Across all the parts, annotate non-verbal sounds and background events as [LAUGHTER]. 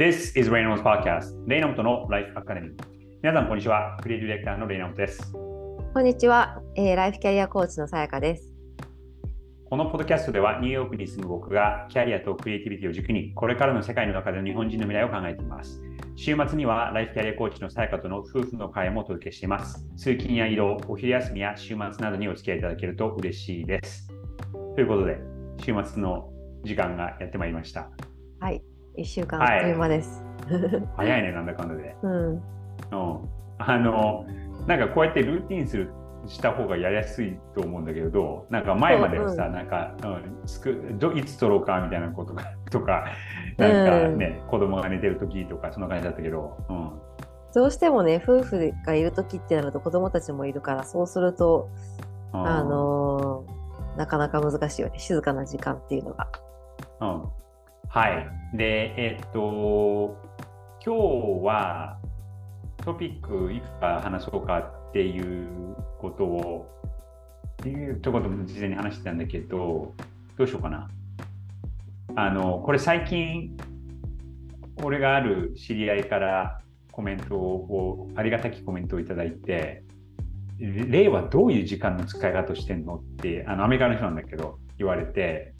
This is Reynolds Podcast レイナムトのライフアカデミー皆さんこんにちは。クリエイティブディレクターのレイナムトです。こんにちは、えーライフキャリアコーチのさやかです。このポッドキャストではニューヨークに住む僕がキャリアとクリエイティビティを軸にこれからの世界の中での日本人の未来を考えています。週末にはライフキャリアコーチのさやかとの夫婦の会もお届けしています。通勤や移動お昼休みや週末などにお付き合いいただけると嬉しいです。ということで週末の時間がやってまいりました。はい、一週間はいあっという間です。早いねなんだかんだで。[LAUGHS] うん、うん、あのなんかこうやってルーティンするした方がやりやすいと思うんだけどなんか前まではさ、うん。なんか、うん、つくどいつ取ろうかみたいなことかとかなんかね、子供が寝てる時とかそんな感じだったけど、うん、どうしてもね、夫婦がいる時ってなると子供たちもいるから、そうすると、うん。あのーなかなか難しいよね、静かな時間っていうのが。うん、はい。でえっと今日はトピックいくつか話そうかっていうことをっていうとこと事前に話してたんだけどどうしようかな。あのこれ最近俺がある知り合いからコメントをありがたきコメントをいただいて令和どういう時間の使い方してんのってあのアメリカの人なんだけど言われて、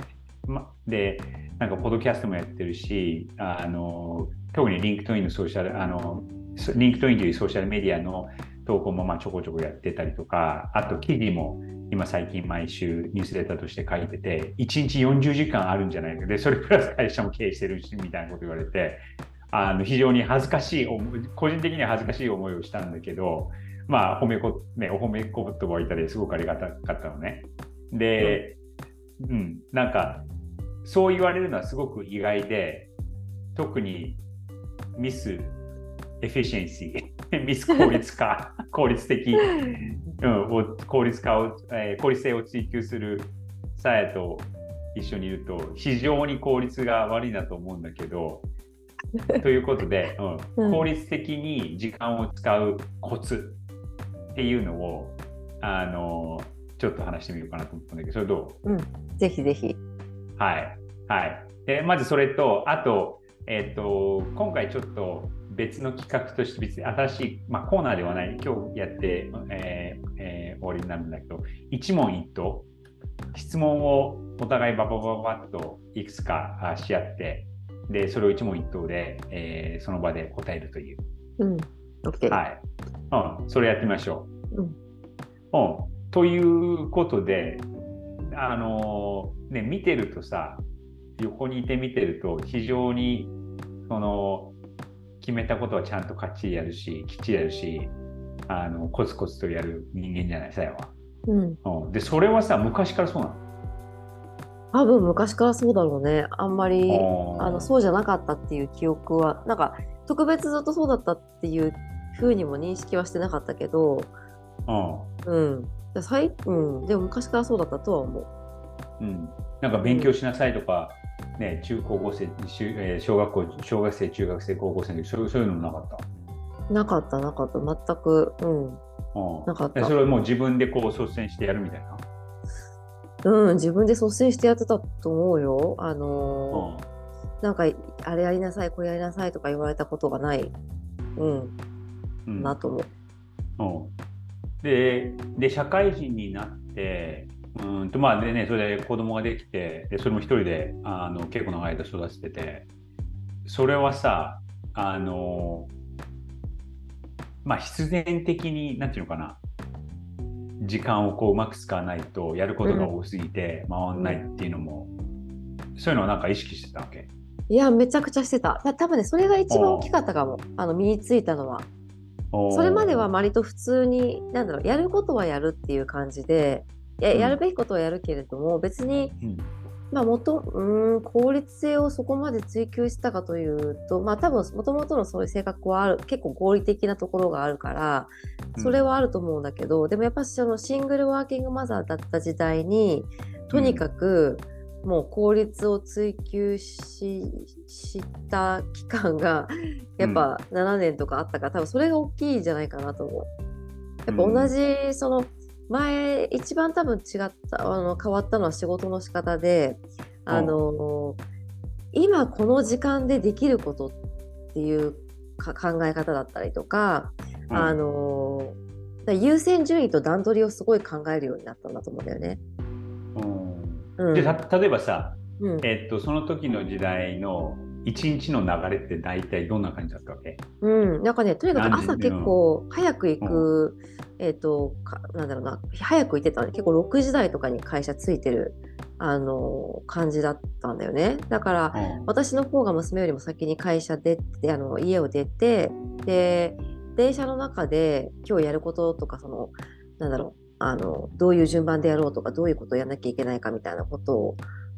ま、でなんかポッドキャストもやってるしあの特にリンクトインのソーシャルあのリンクトインというソーシャルメディアの投稿もまあちょこちょこやってたりとかあと記事も今最近毎週ニュースレターとして書いてて1日40時間あるんじゃないか。でそれプラス会社も経営してるしみたいなこと言われてあの非常に恥ずかしい個人的には恥ずかしい思いをしたんだけどまあ褒めこ、ね、お褒め言葉をいただいてすごくありがたかったのね。で、うん、なんかそう言われるのはすごく意外で特にミスエフィシェンシー [LAUGHS] ミス効率化 [LAUGHS] 効率的、うん、を効率化を、えー効率性を追求するさやと一緒にいると非常に効率が悪いなと思うんだけど [LAUGHS] ということで、うんうん効率的に時間を使うコツっていうのをあのちょっと話してみようかなと思ったんだけどそれどう？うん、ぜひぜひ。はい。はい。で、まずそれと、あと、えっ、と、今回ちょっと別の企画として、別に新しい、まあ、コーナーではない、今日やって、えーえー終わりになるんだけど、一問一答、質問をお互いバババババッといくつかあし合って、で、それを一問一答で、えーその場で答えるという。うん、OK。はい。うん、それやってみましょう。うんうん、ということで、あのね、見てるとさ、横にいて見てると、非常にその決めたことはちゃんとかっちりやるし、きっちりやるし、あのコツコツとやる人間じゃない、さやは。うん、うん、で、それはさ、昔からそうなの？多分昔からそうだろうね。あんまりあのそうじゃなかったっていう記憶は、なんか特別ずっとそうだったっていう風にも認識はしてなかったけど、うんうん。で最うん、でも昔からそうだったとは思う。うん、なんか勉強しなさいとか、ね、中高校生、小学校、小学生、中学生、高校生の時そうそういうのもなかった？なかった、なかった。全く、うん。うんなかったでそれをもう自分でこう率先してやるみたいな？うん、自分で率先してやってたと思うよ。あのーなんか、あれやりなさい、これやりなさいとか言われたことがない、うん、うんなと思う。うんでで社会人になってうんとまあでねそれで子供ができてでそれも一人であの結構長い間育てててそれはさあのまあ必然的になんていうのかな時間をこううまく使わないとやることが多すぎて回んないっていうのも、そういうのはなんか意識してたわけ？いや、めちゃくちゃしてた。た多分ね、それが一番大きかったかも。あの、身についたのは。それまでは割と普通に、なんだろう、やることはやるっていう感じで、やうん。やるべきことはやるけれども、別に、うん。まあ、もと、うーん、効率性をそこまで追求したかというと、まあ、多分、もともとのそういう性格はある、結構合理的なところがあるから、それはあると思うんだけど、でもやっぱそのシングルワーキングマザーだった時代に、とにかく、もう効率を追求しした期間がやっぱ7年とかあったから、多分それが大きいんじゃないかなと思う。やっぱ同じ、その前一番多分違ったあの変わったのは仕事の仕方であの、今この時間でできることっっていうか考え方だったりとか、うん。あのだ優先順位と段取りをすごい考えるようになったんだと思うんだよね。うん。うん。でた例えばさ、うん。えっと、その時の時代の一日の流れって大体どんな感じだったわけ？うん、なんかねとにかく朝結構早く行く、えっ、とかなんだろうな。早く行ってたの結構6時台とかに会社着いてるあの感じだったんだよね。だからうん。私の方が娘よりも先に会社出てあの家を出てで電車の中で今日やることとかそのなんだろうあのどういう順番でやろうとかどういうことをやらなきゃいけないかみたいなことを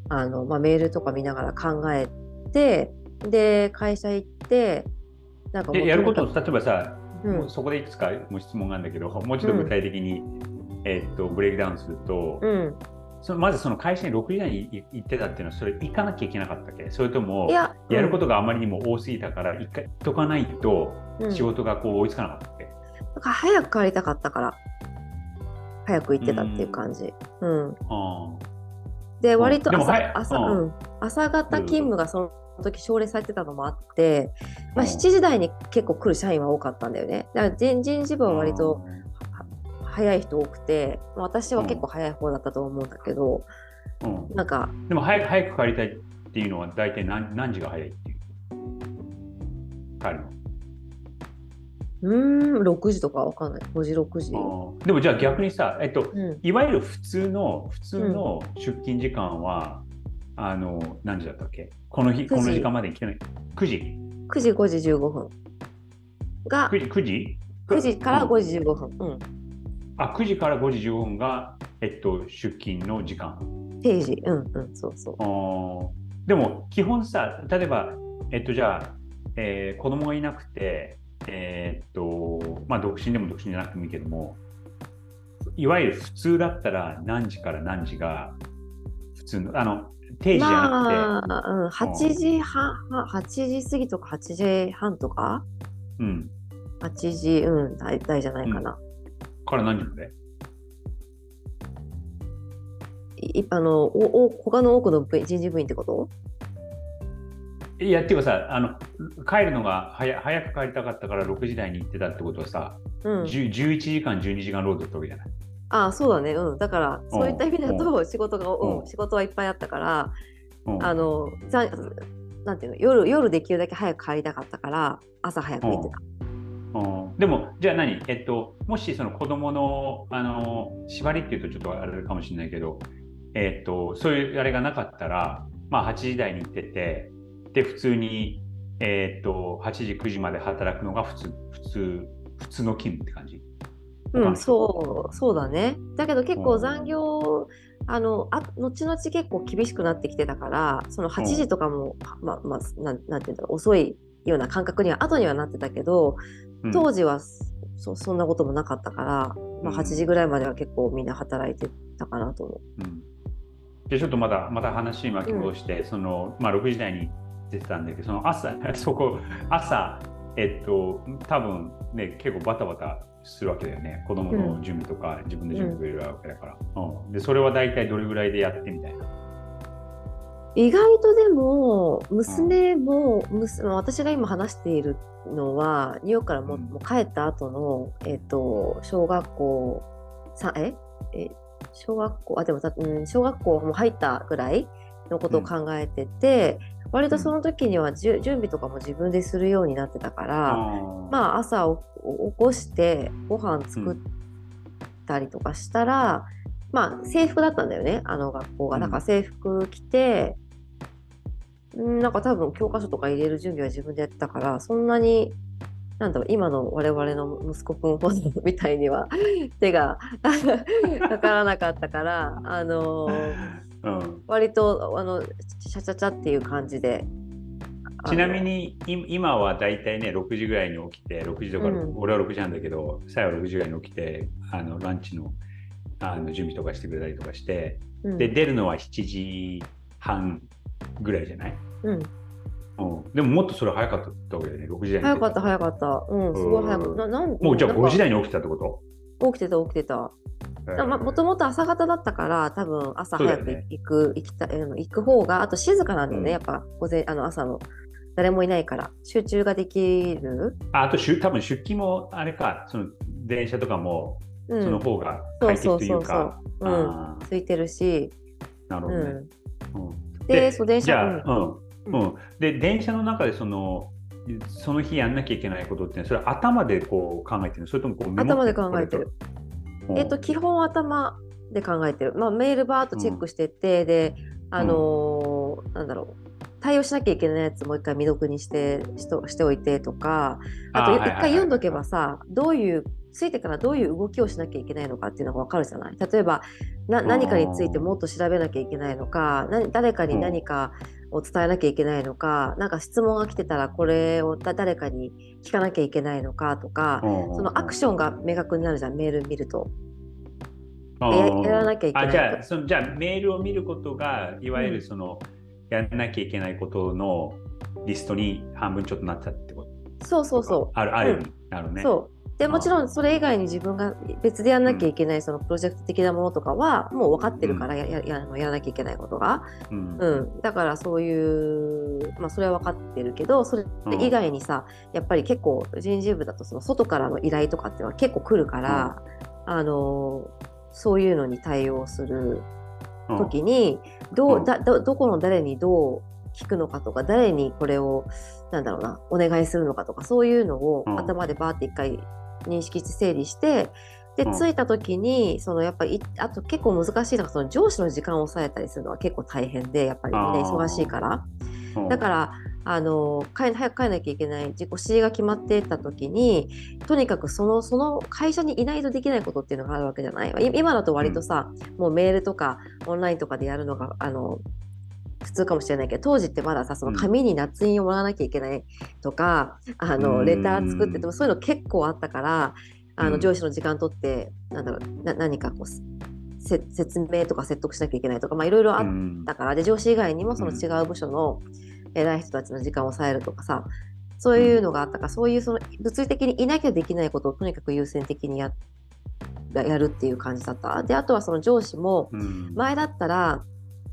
あの、まあ、メールとか見ながら考えてで会社行ってなんかやること例えばさ、くうん。そこでいくつか？もう質問があるんだけどもう一度具体的に、えっとブレイクダウンすると、うん、そのまずその会社に6時台にい行ってたっていうのはそれ行かなきゃいけなかったっけ？それともいややることがあまりにも多すぎたから一回行っとかないとうん。うん仕事がこう追いつかなかったっけ、だから早く帰りたかったから早く行ってたっていう感じ。うん、あで割と朝朝,、うん。うん、朝方勤務がその時奨励されてたのもあって、まあ、うん。7時台に結構来る社員は多かったんだよね。だから人人事部は割と早い人多くて、まあ私は結構早い方だったと思うんだけど、うん。うんなんかでも早く早く帰りたいっていうのは大体何何時が早いっていう？帰るの？うーん6時とかわかんない。5時6時。でもじゃあ逆にさ、えっと、うん、いわゆる普通の普通の出勤時間は、あの何時だったっけ？この日9時。この時間までに来てない？9時。9時5時15分。が 9, 時9時？9時からうん。5時15分、うん、あ9時から5時15分が、えっと、出勤の時間。定時。うんうんそうそう。でも基本さ例えばえっとじゃあ、えー子供がいなくてえーっとまあ独身でも独身じゃなくてもいいけどもいわゆる普通だったら何時から何時が普通のあの定時じゃなくて、まあ、うん、8時半、8時過ぎとか8時半とか、うん、8時、うん、大体じゃないかな。から何時まで？いあのおお他の多くの部員人事部員ってこと？いやっていうかさあの帰るのが早早く帰りたかったから6時台に行ってたってことはさ、うん。10 11時間12時間労働ってわけじゃない？ああ、そうだね。うん。だから、そういった意味だうと、仕事が、うん。うん、仕事はいっぱいあったから、うん。あの、ざなんていうの、夜、夜できるだけ早く帰りたかったから、朝早く行ってた。うん。でもじゃあ何？えっともしその子供のあの縛りっていうとちょっとあれかもしれないけどえっとそういうあれがなかったらまあ8時台に行っててで普通にえっと8時9時まで働くのが普通普通普通の勤務って感じ？うん、そう、そうだね。だけど結構うん。残業、あの、あ後々結構厳しくなってきてたから、その8時とかも、まあ、まあ、なんなんていうんだろう、遅いような感覚には後にはなってたけど、うん。当時はそそんなこともなかったから、まあ、うん。8時ぐらいまでは結構みんな働いてたかなと思う。ん。でちょっとまたまた話巻き戻して、そのまあ6時台に出てたんだけどその朝 [LAUGHS] そこ朝えっと多分ね結構バタバタするわけだよね。子供の準備とか、自分の準備がいるわけだから、うん。でそれは大体どれぐらいでやってみたいな？う。意外とでも、娘も、娘私が今話しているのは、ニューヨークからも,、うん。もう帰った後の、えっ、と、小学校、さえ？え小学校、あ、でもた、うん、小学校も入ったぐらいのことを考えてて、割とその時には準備とかも自分でするようになってたから、あまあ朝起こしてご飯作ったりとかしたら、まあ制服だったんだよね。あの学校が。うん。だから制服着て、うん、なんか多分教科書とか入れる準備は自分でやってたからそんなになんだろう今の我々の息子くんほどみたいには手が [LAUGHS] かからなかったからあのうん、割とあのチャチャチャっていう感じで。ちなみに今は大体ね6時ぐらいに起きて6時とか、うん。俺は6時なんだけどさやは6時ぐらいに起きてあのランチのあの準備とかしてくれたりとかしてうん。で出るのは7時半ぐらいじゃない、うん。うん、でももっとそれ早かったわけだよね6時台に早かった早かった。うん、すごい早く。うん。ななんもうじゃあなんか。5時台に起きたってこと？起きてた起きてた。まもともと朝方だったから多分朝早くそうだよね。行く、行きた行く方があと静かなんだよね、うん。やっぱ午前あの朝の。誰もいないから集中ができる、ああとしゅ多分出勤もあれかその電車とかもうん、その方が快適というか、そうそうそうそう。あついてるし、ーなるほどね。うん、うん。でそう電車じゃあ、うん。ううんん。で電車の中でそのその日やんなきゃいけないことってそれは頭でこう考えてるの。それともこう頭で考えてる。えっと、基本頭で考えてる、まあ、メールバーっとチェックしてって、であのーなんだろう。対応しなきゃいけないやつもう一回未読にしてしとしておいてとか。あと一回読んどけばさどういうついてからどういう動きをしなきゃいけないのかっていうのが分かるじゃない？例えばな何かについてもっと調べなきゃいけないのかな誰かに何かを伝えなきゃいけないのかなんか質問が来てたらこれをだ誰かに聞かなきゃいけないのかとかうんそのアクションが明確になるじゃんメール見ると。うんややらなきゃいけないあじゃあそのじゃあメールを見ることがいわゆうん。るその、やらなきゃいけないことのリストに半分ちょっとなっちゃってこと？そうそうそう。あるあるようになるね。そうでもちろんそれ以外に自分が別でやらなきゃいけないそのプロジェクト的なものとかはもう分かってるからや,、やややらなきゃいけないことが、うん。うん、だからそういう、まあ、それは分かってるけどそれ以外にさやっぱり結構人事部だとその外からの依頼とかっていうのは結構来るから、あのそういうのに対応するうん。時にどううん。だどどこの誰にどう聞くのかとか誰にこれをなんだろうなお願いするのかとかそういうのをうん。頭でバーって一回認識して整理してでうん着いた時にそのやっぱりいあと結構難しいのがその上司の時間を抑えたりするのは結構大変でやっぱりみんな忙しいから。うん。だからあの帰早く帰らなきゃいけない自己指が決まっていた時にとにかくそのその会社にいないとできないことっていうのがあるわけじゃない？い今だと割とさ、もうメールとかオンラインとかでやるのがあの普通かもしれないけど当時ってまださその紙に捺印をもらわなきゃいけないとか、あうん。のレター作っててもそういうの結構あったからあうん。の上司の時間取ってなんだろうな何かこうせ説明とか説得しなきゃいけないとかまあいろいろあっうんだからで上司以外にもその違う部署の偉い人たちの時間を抑えるとかさそういうのがあったからそういうその物理的にいなきゃできないことをとにかく優先的にやややるっていう感じだった。であとはその上司もうん。前だったら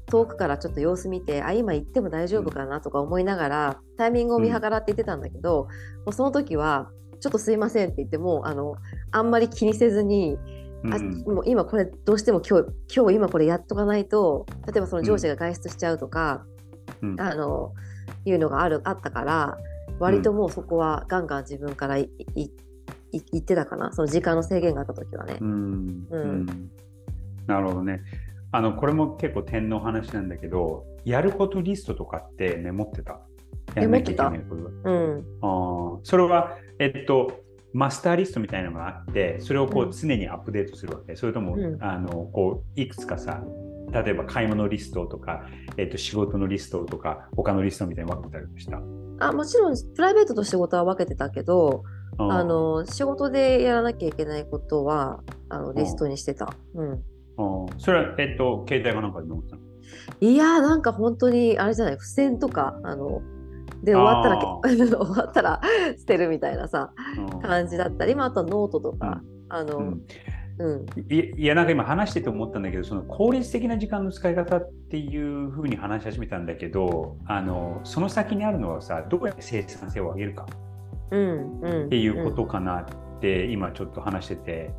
遠くからちょっと様子見てあ今行っても大丈夫かなとか思いながらタイミングを見計らって言ってたんだけど、もうその時はちょっとすいませんって言ってもあのあんまり気にせずにあうんもう今これどうしても今日今日今これやっとかないと例えばその上司が外出しちゃうとか、うん。あのいうのがあるあったから割ともうそこはガンガン自分からいいい言ってたかなその時間の制限があった時はね。う。ん。うん。うん。なるほどね。あのこれも結構点の話なんだけど、やることリストとかってメモってた？やんなきゃいけないこと？がうん。あー。それは、えっと、マスターリストみたいなのがあって、それをこううん。常にアップデートするわけ。それとも、うん。あのこういくつかさ、例えば買い物リストとか、えっと、仕事のリストとか、他のリストみたいに分けたりした？あもちろんプライベートと仕事は分けてたけど、うんあの仕事でやらなきゃいけないことはあのリストにしてた。うんうんそれは、えっと、携帯かなんかでメモってたの？いやーなんか本当にあれじゃない？付箋とかあので終わったら [LAUGHS] 終わったら [LAUGHS] 捨てるみたいなさうん。感じだったり、まあ、あとはノートとか、あの、うん。うん、いいや、なんか今話してて思ったんだけど、その効率的な時間の使い方っていうふうに話し始めたんだけど、あのその先にあるのはさ、どうやって生産性を上げるかうん、うん。っていうことかなって、今ちょっと話してて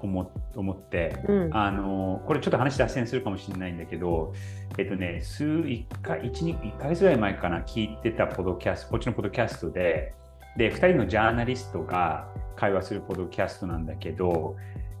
思思って、うん。うん。あのこれちょっと話脱線するかもしれないんだけど、えっとね、数1か1、2 1ヶ月ぐらい前かな、聞いてたポドキャスト、こっちのポドキャストで、で、2人のジャーナリストが会話するポドキャストなんだけど、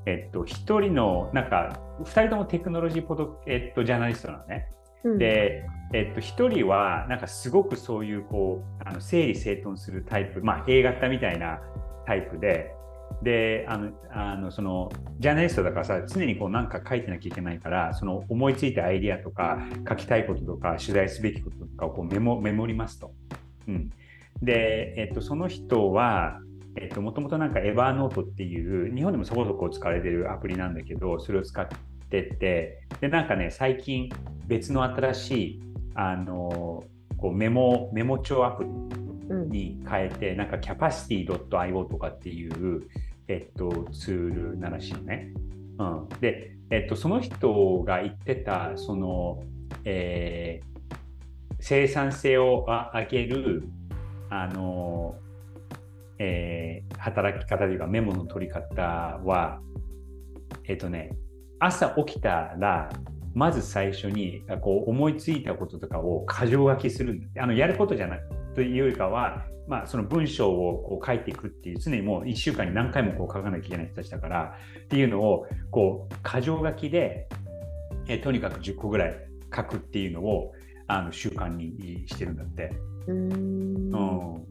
えっと、1人の、なんか、2人ともテクノロジーポド、えっと、ジャーナリストなのね。うん、で、えっと、一人は、なんかすごくそういう、こう、あの整理整頓するタイプ、まあ、A 型みたいなタイプで、で、あの、あのその、ジャーナリストだからさ、常にこう、なんか書いてなきゃいけないから、その、思いついたアイディアとか、書きたいこととか、取材すべきこととかをこうメモ、メモりますと。うん。で、えっと、その人は、えっと、もともとなんかエヴァーノートっていう、日本でもそこそこ使われてるアプリなんだけど、それを使ってて、で、なんかね、最近別の新しい、あの、こうメモ、メモ帳アプリ。に変えて、なんか capacity.io とかっていう、えっと、ツールならしいのね。うん。で、えっと、その人が言ってた、その、えー生産性を上げるあの、えー、働き方というかメモの取り方は、えっ、とね、朝起きたら、まず最初にこう思いついたこととかを箇条書きするあのやることじゃなくというよりかは、まあ、その文章をこう書いていくっていう常にもう1週間に何回もこう書かなきゃいけない人たちだからっていうのをこう箇条書きでえとにかく10個ぐらい書くっていうのをあの習慣にしてるんだって。うん。うんうん。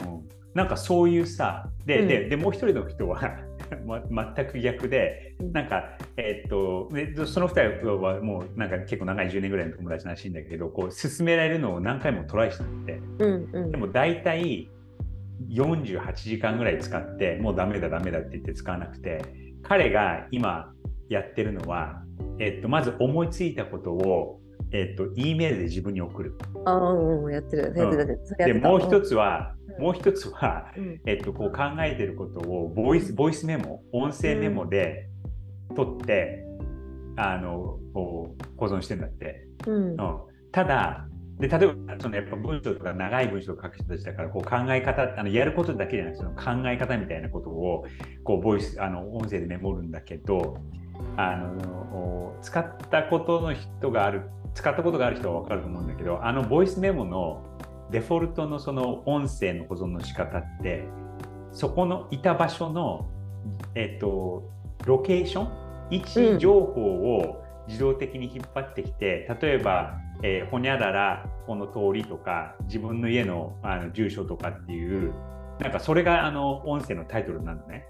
なんかそういうさでうん、ででもう一人の人は [LAUGHS] ま、全く逆でなんか、えー、っとでその2人はもうなんか結構長い10年ぐらいの友達らしいんだけどこう進められるのを何回もトライしたんで、うんうん、でも大体48時間ぐらい使ってもうダメだダメだって言って使わなくて彼が今やってるのはえっと、まず思いついたことを、えっと、E メールで自分に送る。ああ、うん、やってる。やってる、うん、で、もう一つは、うん、もう一つは、うん、えっと、こう考えてることをボイス、ボイスメモ、音声メモで取って、あの、こう保存してんだって。うん。ただ、で例えばそのやっぱ文章とか長い文章を書く人たちだからこう考え方あのやることだけじゃなくてその考え方みたいなことをこうボイスあの音声でメモるんだけどあの使ったことの人がある使ったことがある人は分かると思うんだけどあのボイスメモのデフォルトのその音声の保存の仕方ってそこのいた場所の、えっと、ロケーション？位置情報を自動的に引っ張ってきて、うん、例えば、えー、ほにゃららこの通りとか自分の家のあの住所とかっていうなんかそれがあの音声のタイトルなのね。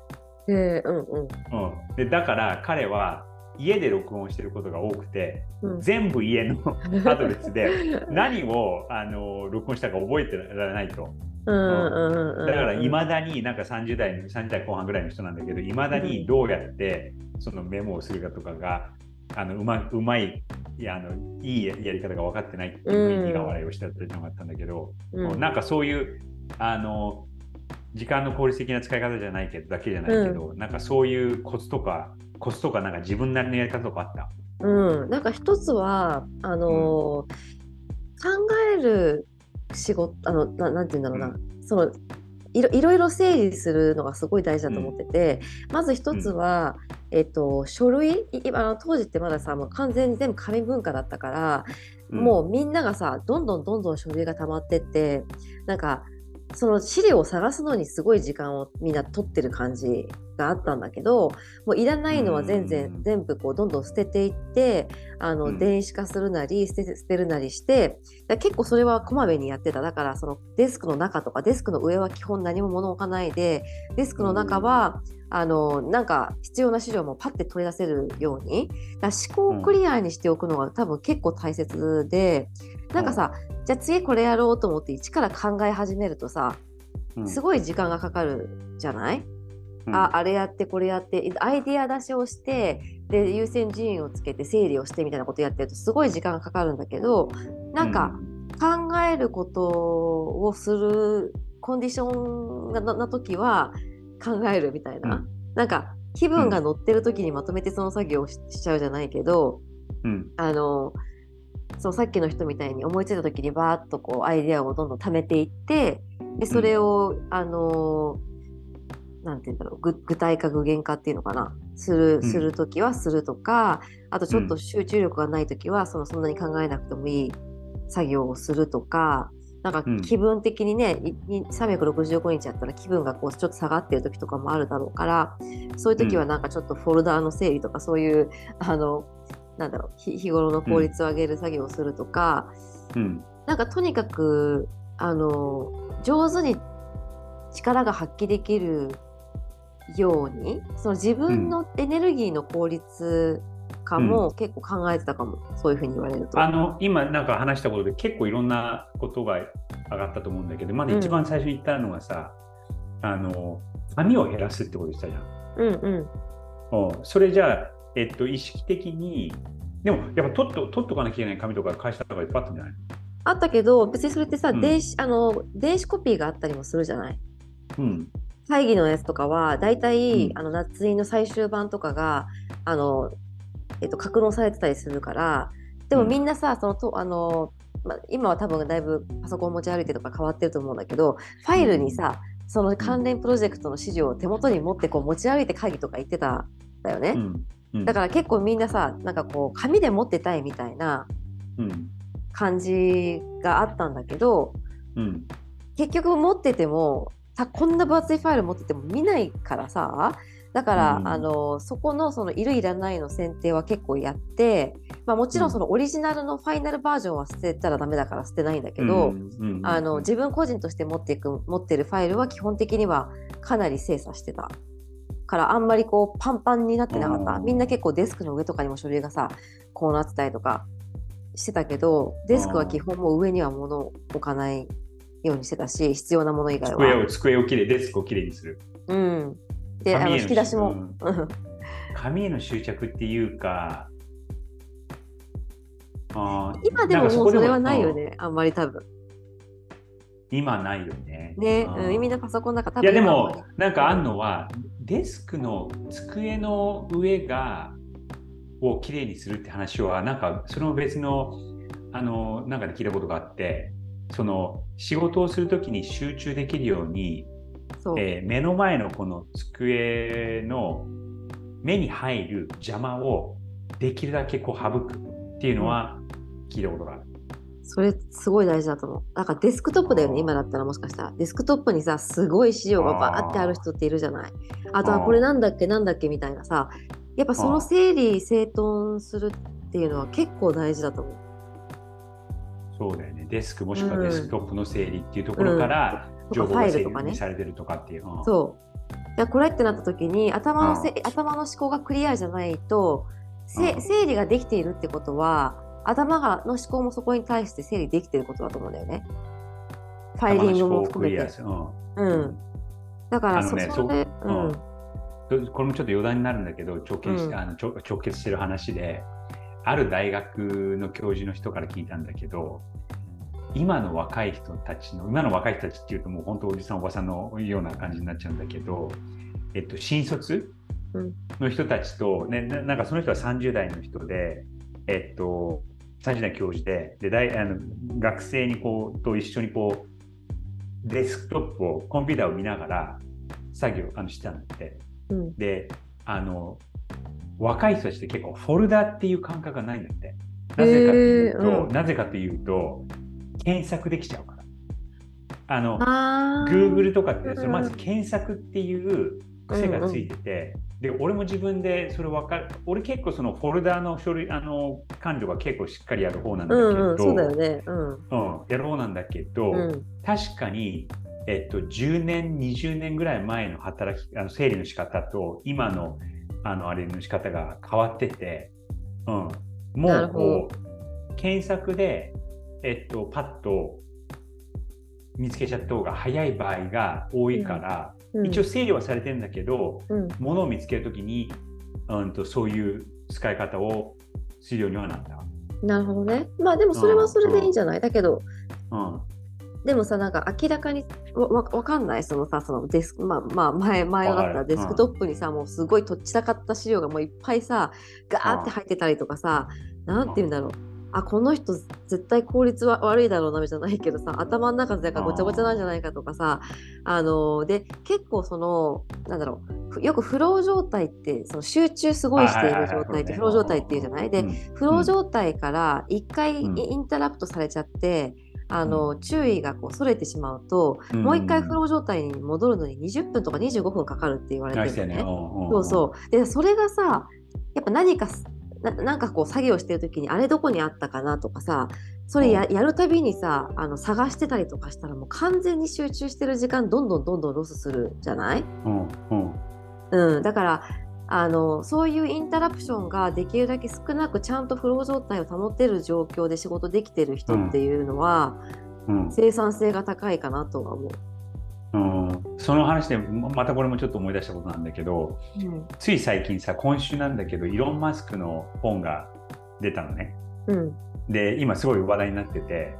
えー、うんうん。うん、でだから彼は家で録音してることが多くて、うん、全部家の [LAUGHS] アドレスで何をあの録音したか覚えてられないと。だからいまだになんか30代30代後半ぐらいの人なんだけどいまだにどうやってそのメモをするかとかがあのうまうまいいやあのいいやり方が分かってないっていう苦笑いをしたっていうのがあったんだけど、うん、なんかそういうあの時間の効率的な使い方じゃないけどだけじゃないけど、うん、なんかそういうコツとかコツとかなんか自分なりのやり方とかあった？うん。なんか一つはあのーうん、考える仕事あのななんて言うんだろうな、うん、そのいろいろいろ整理するのがすごい大事だと思ってて、うん、まず一つは、うん、えっと、書類？あの当時ってまださもう完全に全部紙文化だったから、うん、もうみんながさどんどんどんどん書類が溜まってってなんかその資料を探すのにすごい時間をみんな取ってる感じがあったんだけどもういらないのは全然全部こうどんどん捨てていってあの、電子化するなり捨て捨てるなりして結構それはこまめにやってた。だからそのデスクの中とかデスクの上は基本何も物置かないでデスクの中は、あのなんか必要な資料もパッて取り出せるようにだ思考をクリアにしておくのが多分結構大切でなんかさ、じゃあ次これやろうと思って一から考え始めるとさすごい時間がかかるじゃない、うん、ああれやってこれやってアイデア出しをしてで優先順位をつけて整理をしてみたいなことやってるとすごい時間がかかるんだけどなんか考えることをするコンディションなな時は考えるみたいな、うん、なんか気分が乗ってる時にまとめてその作業をしちゃうじゃないけど、うん、あのそうさっきの人みたいに思いついた時にバーッとこうアイデアをどんどん貯めていってでそれを、うん、あのなんて言うんだろう具体化具現化っていうのかな。するする時はするとか、あとちょっと集中力がない時はそのそんなに考えなくてもいい作業をするとかなんか気分的にね、うん、365日やったら気分がこうちょっと下がってる時とかもあるだろうからそういう時はなんかちょっとフォルダーの整理とかそういうあのなんだろう日頃の効率を上げる作業をするとか、うん、なんかとにかくあの上手に力が発揮できるようにその自分のエネルギーの効率化も結構考えてたかも、うん、そういうふうに言われると。あの今なんか話したことで結構いろんなことが上がったと思うんだけどまず一番最初に言ったのがさ、うん、あの紙を減らすってことしたじゃん。うんうん、それじゃあえっと、意識的に、でもやっぱ取っと取っとかなきゃいけない。紙とか会社とかいっぱいあったんじゃないあったけど、別にそれってさ、うん、電子あの電子コピーがあったりもするじゃない？うん、会議のやつとかは、大体、うん、あの夏印の最終版とかがあの、えっと、格納されてたりするから、でもみんなさ、そのとあのまあ、今は多分だいぶパソコン持ち歩いてとか変わってると思うんだけどファイルにさ、その関連プロジェクトの資料を手元に持ってこう持ち歩いて会議とか行ってたんだよね、うん。うん。だから結構みんなさなんかこう紙で持ってたいみたいなうん。感じがあったんだけどうん。結局持っててもさこんな分厚いファイル持ってても見ないからさだから、うん。あのそこのそのいるいらないの選定は結構やって、まあ、もちろんそのオリジナルのファイナルバージョンは捨てたらダメだから捨てないんだけど、あの自分個人として持っていく持ってるファイルは基本的にはかなり精査してた。からあんまりこうパンパンになってなかった。うんみんな結構デスクの上とかにも書類がさこうなってたりとかしてたけどデスクは基本もう上には物を置かないようにしてたし必要なもの以外机は。を机をきれいデスクをきれいにする。うん、であの引き出しも、うん。うん紙への執着っていうか。あー今でももうそれはないようん。ねあんまり多分。今ないよね。ね、うん、みんなパソコンなんか多分いやでもなんかあんのはデスクの机の上がをきれいにするって話はなんかそれも別のあのなんかで聞いたことがあってその仕事をするときに集中できるように、えー目の前のこの机の目に入る邪魔をできるだけこう省くっていうのは聞いたことがある。それすごい大事だと思う。だからデスクトップだよね、今だったらもしかしたら。デスクトップにさ、すごい資料がバーってある人っているじゃない。あとはこれなんだっけなんだっけみたいなさ。やっぱその整理整頓するっていうのは結構大事だと思う。そうだよね。デスクもしくはデスクトップの整理っていうところから、うん情報が整理されてるとかっていう。うんそう。これってなった時に頭のせあ頭の思考がクリアじゃないとせうん整理ができているってことは頭がの思考もそこに対して整理できていることだと思うんだよね。ファイリングも含めて。うんうん。だからそ,、ねそれ、そううん。どこれもちょっと余談になるんだけど直結しうんあの直結してる話である大学の教授の人から聞いたんだけど今の若い人たちの今の若い人たちっていうともう本当おじさんおばさんのような感じになっちゃうんだけど、えっと、新卒うんの人たちと、ね、ななんかその人は30代の人で、えっと、30代の教授でで大あの学生にこうと一緒にこうデスクトップをコンピューターを見ながら作業あのしてたんだって。うんであの若い人たちって結構フォルダっていう感覚がないんだって。なぜかというと、へーうんなぜかというと検索できちゃうから。あのあー Google とかってうんそれまず検索っていう癖がついてて、で俺も自分でそれ分かる俺結構そのフォルダの処理あの管理は結構しっかりやる方なんだけど、うんうん、そうだよね。うん。うんやる方なんだけど、うん。確かに、えっと、10年20年ぐらい前の働きあの整理の仕方と今のあのあれの仕方が変わってて、うん、もうこう検索で、えっと、パッと見つけちゃった方が早い場合が多いから、うん、一応整理はされてるんだけど、うん、物を見つけるときに、うん、とそういう使い方をするようにはなった。なるほどね。まあでもそれはそれでいいんじゃない、だけど、うんでもさ、なんか明らかにわわわかんない、そのさ、そのデスク、まあまあ前、前だったデスクトップにさ、もうすごいとっちらかった資料がもういっぱいさ、ガーって入ってたりとかさ、なんて言うんだろう。あ、この人絶対効率は悪いだろうなじゃないけどさ、頭の中でなんかごちゃごちゃなんじゃないかとかさ、あので、結構その、なんだろう、ふよくフロー状態って、その集中すごいしている状態ってフロー状態っていうじゃない？で、フロー状態から一回うん。インタラプトされちゃって、あの注意がこうそれてしまうと、うん。もう一回フロー状態に戻るのに20分とか25分かかるって言われて。るのね。そうそう。でそれがさやっぱ何かすななんかこう作業してる時にあれどこにあったかなとかさそれや,、やるたびにさあの探してたりとかしたらもう完全に集中してる時間どんどんどんどんロスするじゃない？うんうん。うん、だからあのそういうインタラプションができるだけ少なくちゃんとフロー状態を保てる状況で仕事できてる人っていうのは、うん。生産性が高いかなとは思う。うん、その話でままたこれもちょっと思い出したことなんだけどうん。つい最近さ今週なんだけどイーロン・マスクの本が出たのね。うん。で今すごい話題になってて、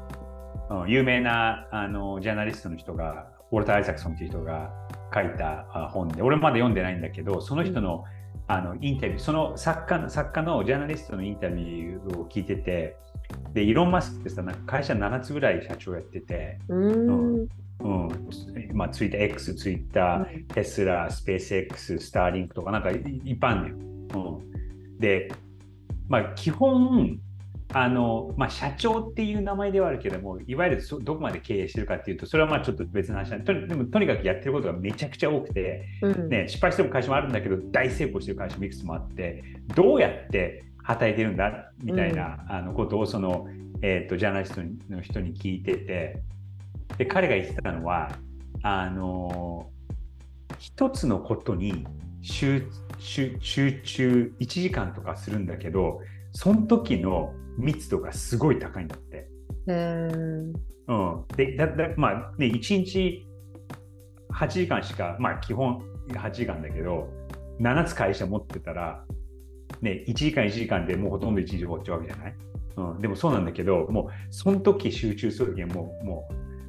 うん、有名なあのジャーナリストの人がウォルター・アイザクソンっていう人が書いたあ本で俺まだ読んでないんだけどその人の,、あのインタビューその作家の作家のジャーナリストのインタビューを聞いててで、イーロン・マスクってさ、なんか会社7つぐらい社長やってて、うん。うん、まあ、ツイッター X、ツイッター、テスラ、スペース X、スターリンクとか、なんかいいっぱいあるのよ。うん、で、まあ、基本、あのまあ、社長っていう名前ではあるけども、いわゆるそどこまで経営してるかっていうと、それはまあちょっと別の話なんでとにでもとにかくやってることがめちゃくちゃ多くて、うん。ね、失敗してる会社もあるんだけど、大成功してる会社もいくつもあって、どうやって働いてるんだみたいな、あのことをその、えー、とジャーナリストの人に聞いてて、で彼が言ってたのは、あの一つのことに集集集中1時間とかするんだけど、その時の密度がすごい高いんだって。うん、でだだまあね、1日8時間しか、まあ基本8時間だけど、7つ会社持ってたら、ね、1時間1時間でもうほとんど1日終わっちゃうわけじゃない、うん、でもそうなんだけど、もうその時集中する時はもう、も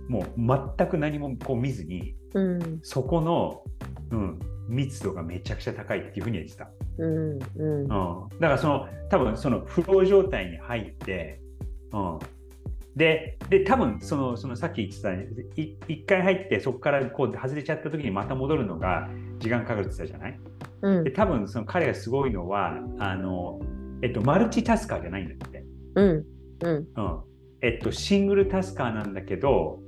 う、もう全く何もこう見ずに、うん。そこの、うん、密度がめちゃくちゃ高いっていうふうに言ってた。うん。うん。うん、だからその多分そのフロー状態に入って、うん、でで多分そのそのさっき言ってたい一回入ってそこからこう外れちゃった時にまた戻るのが時間かかるって言ってたじゃない？うんで。多分その彼がすごいのはあの、えっと、マルチタスカーじゃないんだって、うん。うん。うんえっと、シングルタスカーなんだけど、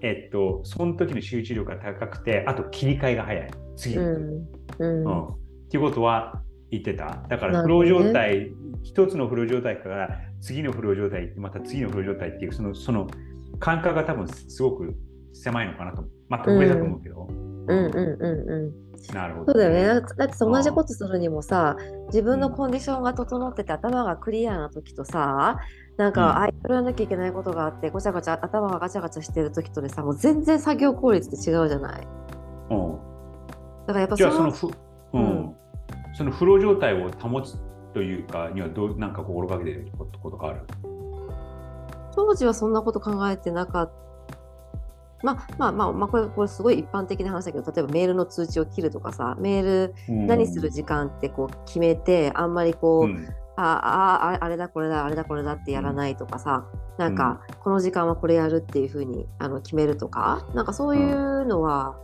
えっと、その時の集中力が高くてあと切り替えが早い次に行く。うん。うん、っていうことは言ってた？だからなフロー状態、一つのフロー状態から次のフロー状態また次のフロー状態っていう、そのその感覚が多分すごく狭いのかなと。まあ、特別だと思うけど。うん。うん。うん。うん。なるほど、そうだよね。だだってさ同じことするにもさ、自分のコンディションが整ってて頭がクリアな時とさ、なんか、うんあ、やらなきゃいけないことがあって、ごちゃごちゃ頭がガチャガチャしてる時とでさ、もう全然作業効率って違うじゃない？うん。だからやっぱそのあそのフ、うんうんそのフロー状態を保つというかにはどうなんか心がけてることがある？当時はそんなこと考えてなかった。まあまあまあ、まあ、これこれすごい一般的な話だけど例えばメールの通知を切るとかさメール何する時間ってこう決めてあんまりこう、うん。ああああれだこれだあれだこれだってやらないとかさ、なんかこの時間はこれやるっていうふうにあの決めるとかなんかそういうのは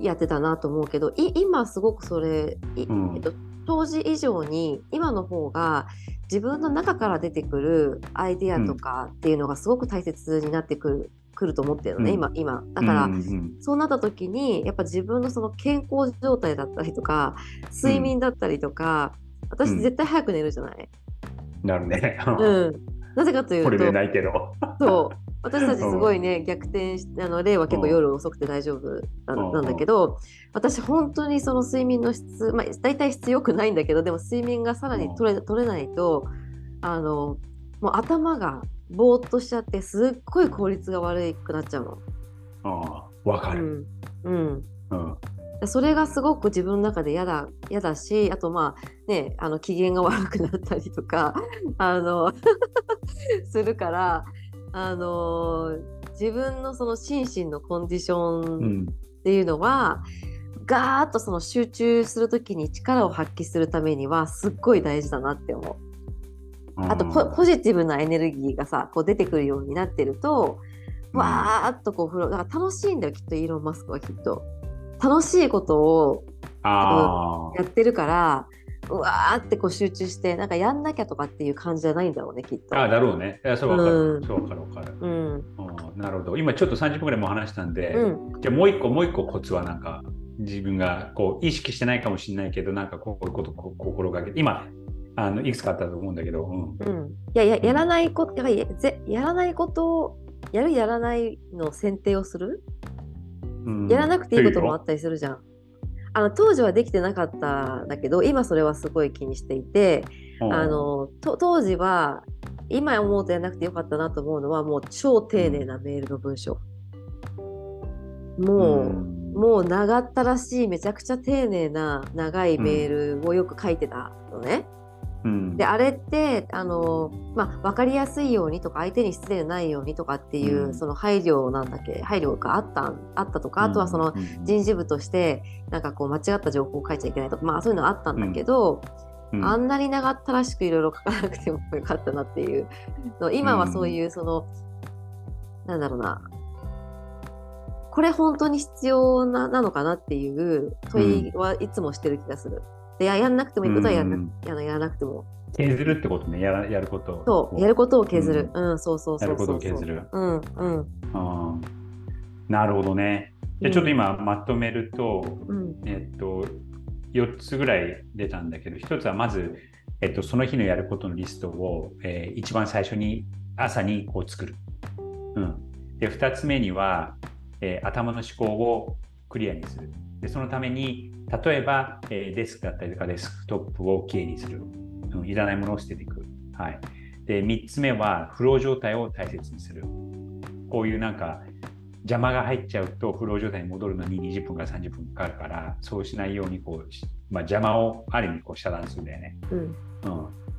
やってたなと思うけど、い今すごくそれ、いうん。えっと、当時以上に今の方が自分の中から出てくるアイデアとかっていうのがすごく大切になってくる,、くると思ってるのね、うん。今今。だから、うんうんそうなった時にやっぱ自分のその健康状態だったりとか睡眠だったりとか、私うん。絶対早く寝るじゃない、なるね。うん。なぜかということれでとないけど。そう私たちすごいね逆転しあの例は結構夜遅くて大丈夫なうん。だけど私本当にその睡眠の質、まあ、大体質良くないんだけどでも睡眠がさらに取れ取れないとあのもう頭がぼーっとしちゃってすっごい効率が悪くなっちゃうの。ああわかうる。ん。うん。うん。それがすごく自分の中で嫌だ嫌だしあとまあねあの機嫌が悪くなったりとかあの [LAUGHS] するからあの自分のその心身のコンディシうョンんっていうのは、ガーッとその集中する時に力を発揮するためにはすっごい大事だなって思う。あとポポジティブなエネルギーがさこう出てくるようになってると、うんわーっとこうフローだから楽しいんだよきっとイーロン・マスクはきっと。楽しいことをあやってるからうわーってこう集中してなんかやんなきゃとかっていう感じじゃないんだろうねきっと。ああだろうね。いやそうわかる。うんそうわかるわかる。うんうんなるほど。今ちょっと30分ぐらいもう話したんで、うんじゃあもう一個もう一個コツはなんか自分がこう意識してないかもしれないけどなんかこういうことを心がけて今あのいくつかあったと思うんだけど、うんうん、いやややらないことややらないことをやるやらないの選定をする？うんやらなくていいこともあとったりするじゃん。あの当時はできてなかったんだけど今それはすごい気にしていて、いうよあのと当時は今思うとやらなくてよかったなと思うのはもう超丁寧なメールの文章。もう、もう長ったらしいめちゃくちゃ丁寧な長いメールをよく書いてたのね。うんであれってあの、まあ、分かりやすいようにとか相手に失礼ないようにとかっていう、うん。その配慮なんだっけ？配慮があったんあったとか、あとはそのうん。人事部としてなんかこう間違った情報を書いちゃいけないとかまあそういうのあったんだけど、うん。あんなに長ったらしくいろいろ書かなくてもよかったなっていう。の今はそういうその、なんだろうな。これ本当に必要ななのかなっていう問いはいつもしてる気がする。でややんなくてもいいことはやんな,、うんややらなくても。削るってことね、やらやること。を。そう。やることを削る、うん。そうそうそうそう。やることを削る。うんうん。うんなるほどね。じゃあちょっと今まとめると、うん。えっと、4つぐらい出たんだけど、1つはまず、えっと、その日のやることのリストを、えー一番最初に朝にこう作る。うん、で2つ目には、えー頭の思考をクリアにする。でそのために、例えば、えーデスクだったりとかデスクトップをきれいにする。うん、いらないものを捨てていく。はい、で3つ目は、フロー状態を大切にする。こういうなんか邪魔が入っちゃうとフロー状態に戻るのに20分から30分かかるからそうしないようにこうし、まあ、邪魔をある意味こう遮断するんだよね。うんうん、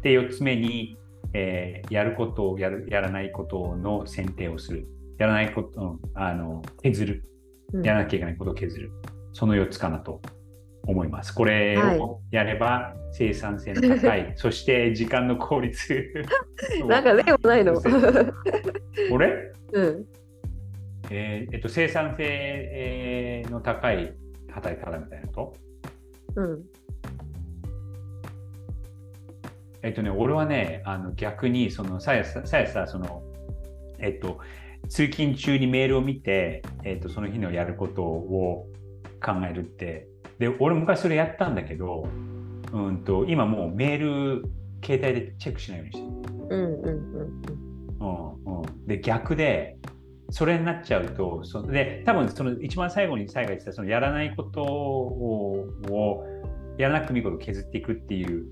で4つ目に、えーやることをやるやらないことの選定をする。やらないこと、うんあの削る。うんやらなきゃいけないことを削る。その4つかなと思います。これはい。をやれば生産性の高い、[LAUGHS] そして時間の効率。[LAUGHS] なんか例もないの。これうん。えーえっと、生産性えーの高い働き方みたいなこと？うん。えっとね、俺はね、あの逆に、その、さやさ、さやさ、その、えっと、通勤中にメールを見て、えっと、その日のやることを考えるって、で、俺昔それやったんだけど、うんと、今もうメール、携帯でチェックしないようにしてる。うんうんうんうん。うん、で逆でそれになっちゃうとそで多分その一番最後に最後言ってたそのやらないことををやらなくてもいいことを削っていくっていう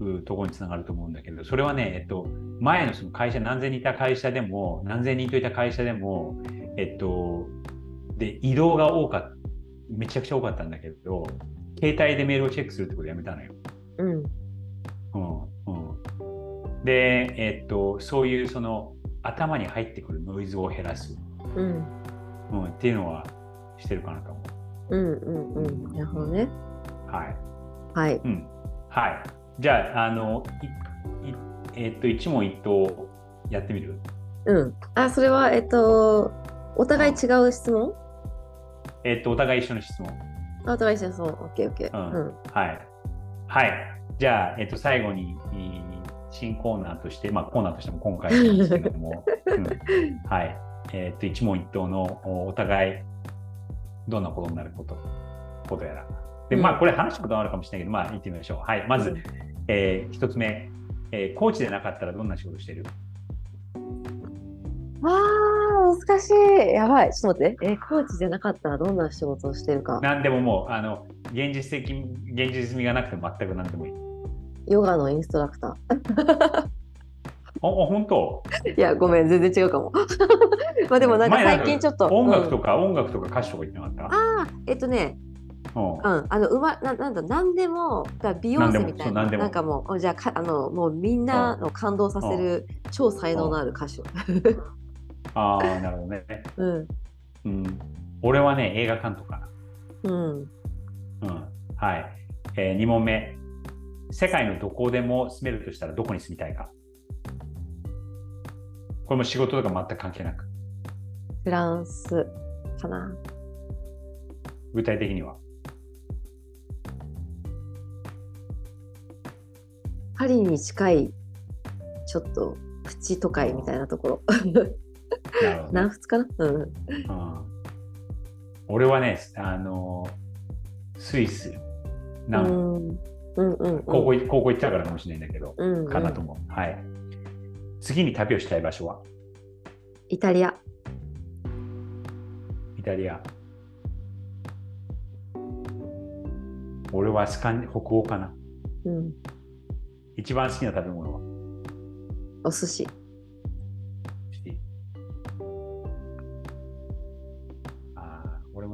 うところにつながると思うんだけどそれはね、えっと、前のその会社何千人いた会社でも何千人といた会社でも、えっと、で移動が多かっためちゃくちゃ多かったんだけど携帯でメールをチェックするってことをやめたのよ。うんうんうん、で、えっと、そういうその頭に入ってくるノイズを減らす、うんうん、っていうのはしてるかなと思う。うんうんうんなるほどねはい。はいうん。はい。じゃあ、あの、いいえっと、一問一答やってみる？うんあそれはえっとお互い違う質問？えっと、お互い一緒の質問。あお互い一緒そうオッケーオッケーうんはい。はい。じゃあ、えっと、最後に、新コーナーとして、まあ、コーナーとしても今回なんですけれども、[LAUGHS] うん、はい。えっと、一問一答のおお互い、どんなことになること、ことやら。で、うんまあ、これ話したことあるかもしれないけど、まあ、言ってみましょう。はい。まず、うんえー一つ目、えーコーチでなかったらどんな仕事してる？あー難しい。やばい。ちょっと待ってえーコーチじゃなかったらどんな仕事をしてるか。何でももう、あの、現実的、現実味がなくても全く何でもいい。ヨガのインストラクタお、お本当？ーいやごめん。全然違うかも。[LAUGHS] まあでもなんか前最近ちょっと音楽うん。とか、音楽とか歌手とか言ってなかった？ああえっとねうん。うん、あのうまななんだ何でもだ美容師みたいな。なんかもうおじゃあかあのもうみんなの感動させる超才能のある歌手。ああ、なるほどね。[LAUGHS] うんうん。俺はね、映画監督かうんな。うん。はい。えー、2問目。世界のどこでも住めるとしたらどこに住みたいか？これも仕事とか全く関係なく。フランスかな。具体的には？パリに近いちょっとプチ都会みたいなところ。[LAUGHS] なるほどね、南仏かなうん。うん。俺はね、あの、スイス。うなんんうんうんうん。高校い高校行ったからかもしれないんだけど、うんうんかなと思う。はい。次に旅をしたい場所は？イタリア。イタリア。俺はスカン北欧かな。うん。一番好きな食べ物は？お寿司。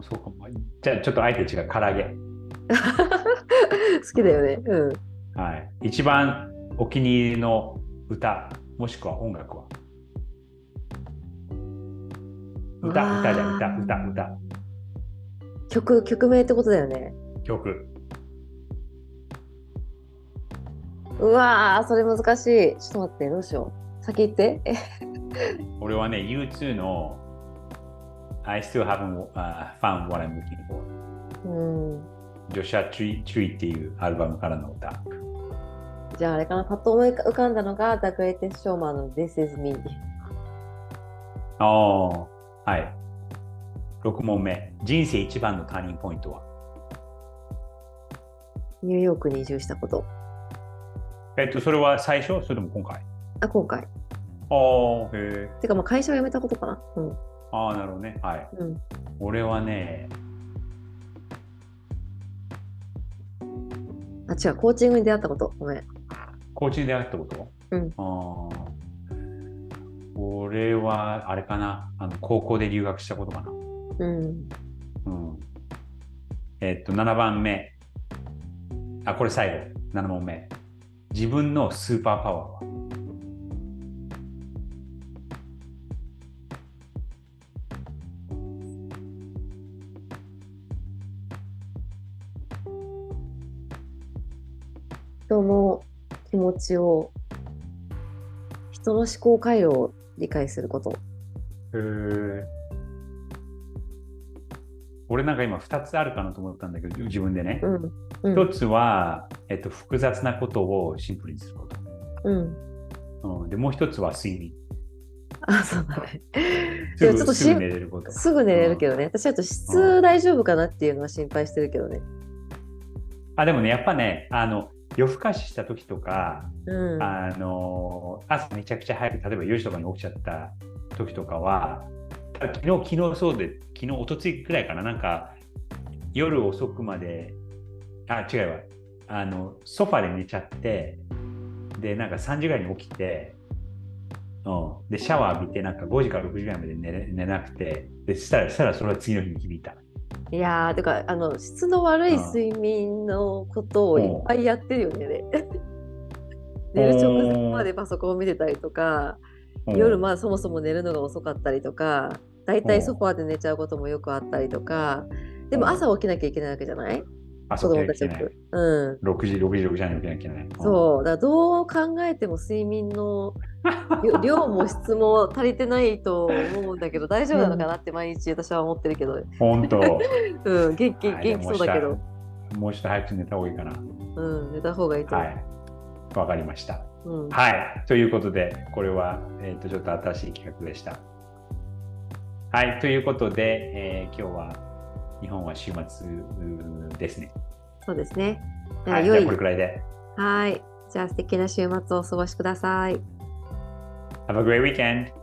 もそうかも。じゃあちょっとあえて違う、唐揚げ。好きだよね。うん。はい。一番お気に入りの歌、もしくは音楽は？歌、歌じゃん、歌、歌、歌。曲曲名ってことだよね。曲。うわー、それ難しい。ちょっと待って、どうしよう。先言って。え [LAUGHS] 俺はね、U2 の I still haven't、uh, found what I'm looking for うん。ジョシュア・チュイチュイっていうアルバムからの歌。じゃああれかな、パッと思い浮かんだのが The Greatest Showman の This Is Me。ああ、はい。6問目。人生一番のターニングポイントは？ニューヨークに移住したこと。えっと、それは最初？それとも今回？あ、今回。ああ、へえ。てか、まあ会社を辞めたことかな。うん。ああ、なるほどね。はい。うん。俺はね、あ、違う、コーチングに出会ったこと。ごめん。コーチに出会ったこと？うんああ。俺は、あれかな。あの高校で留学したことかな。うん。うん。えっと、7番目。あ、これ最後。7問目。自分のスーパーパワーは？ちを、人の思考回路を理解すること。へえ。俺なんか今2つあるかなと思ったんだけど、自分でね。うん。うん。一つは、えっと、複雑なことをシンプルにすること。うん。うん、で、もう一つは睡眠。あ、そうだね。ちょっとしすぐ寝れること。すぐ寝れるけどね。私はと質大丈夫かなっていうのは心配してるけどね。あ、でもね、やっぱね、あの、夜更かしした時とか、うん。あの、朝めちゃくちゃ早く、例えば4時とかに起きちゃった時とかは、昨日、昨日そうで、昨日、おとついくらいかな、なんか、夜遅くまで、あ、違うわ、あの、ソファで寝ちゃって、で、なんか3時ぐらいに起きて、うん、で、シャワー浴びて、なんか5時から6時ぐらいまで寝れ寝なくて、で、したら、したらそれは次の日に響いた。いやー、てか、あの、質の悪い睡眠のことをいっぱいやってるよね。で。寝る直前までパソコンを見てたりとか、うん。夜まあそもそも寝るのが遅かったりとか、だいたいソファーで寝ちゃうこともよくあったりとか、でも朝起きなきゃいけないわけじゃない？あ、子供たちを起きなきゃいけない。うん。6時、6時、6時に起きなきゃいけない。そう、だどう考えても睡眠の量 [LAUGHS] 量も質も足りてないと思うんだけど、大丈夫なのかなって毎日私は思ってるけど、うん。本当。[LAUGHS] うん、元気、はい元気そうだけど、もうちょっと早く寝た方がいいかな。うん、寝た方がいいと思う。はい。わかりました。うん、はい。ということで、これは、えー、とちょっと新しい企画でした。はい。ということで、えー今日は日本は週末ですね。そうですね。はい。じゃあこれくらいで。はい。じゃあ素敵な週末をお過ごしください。Have a great weekend!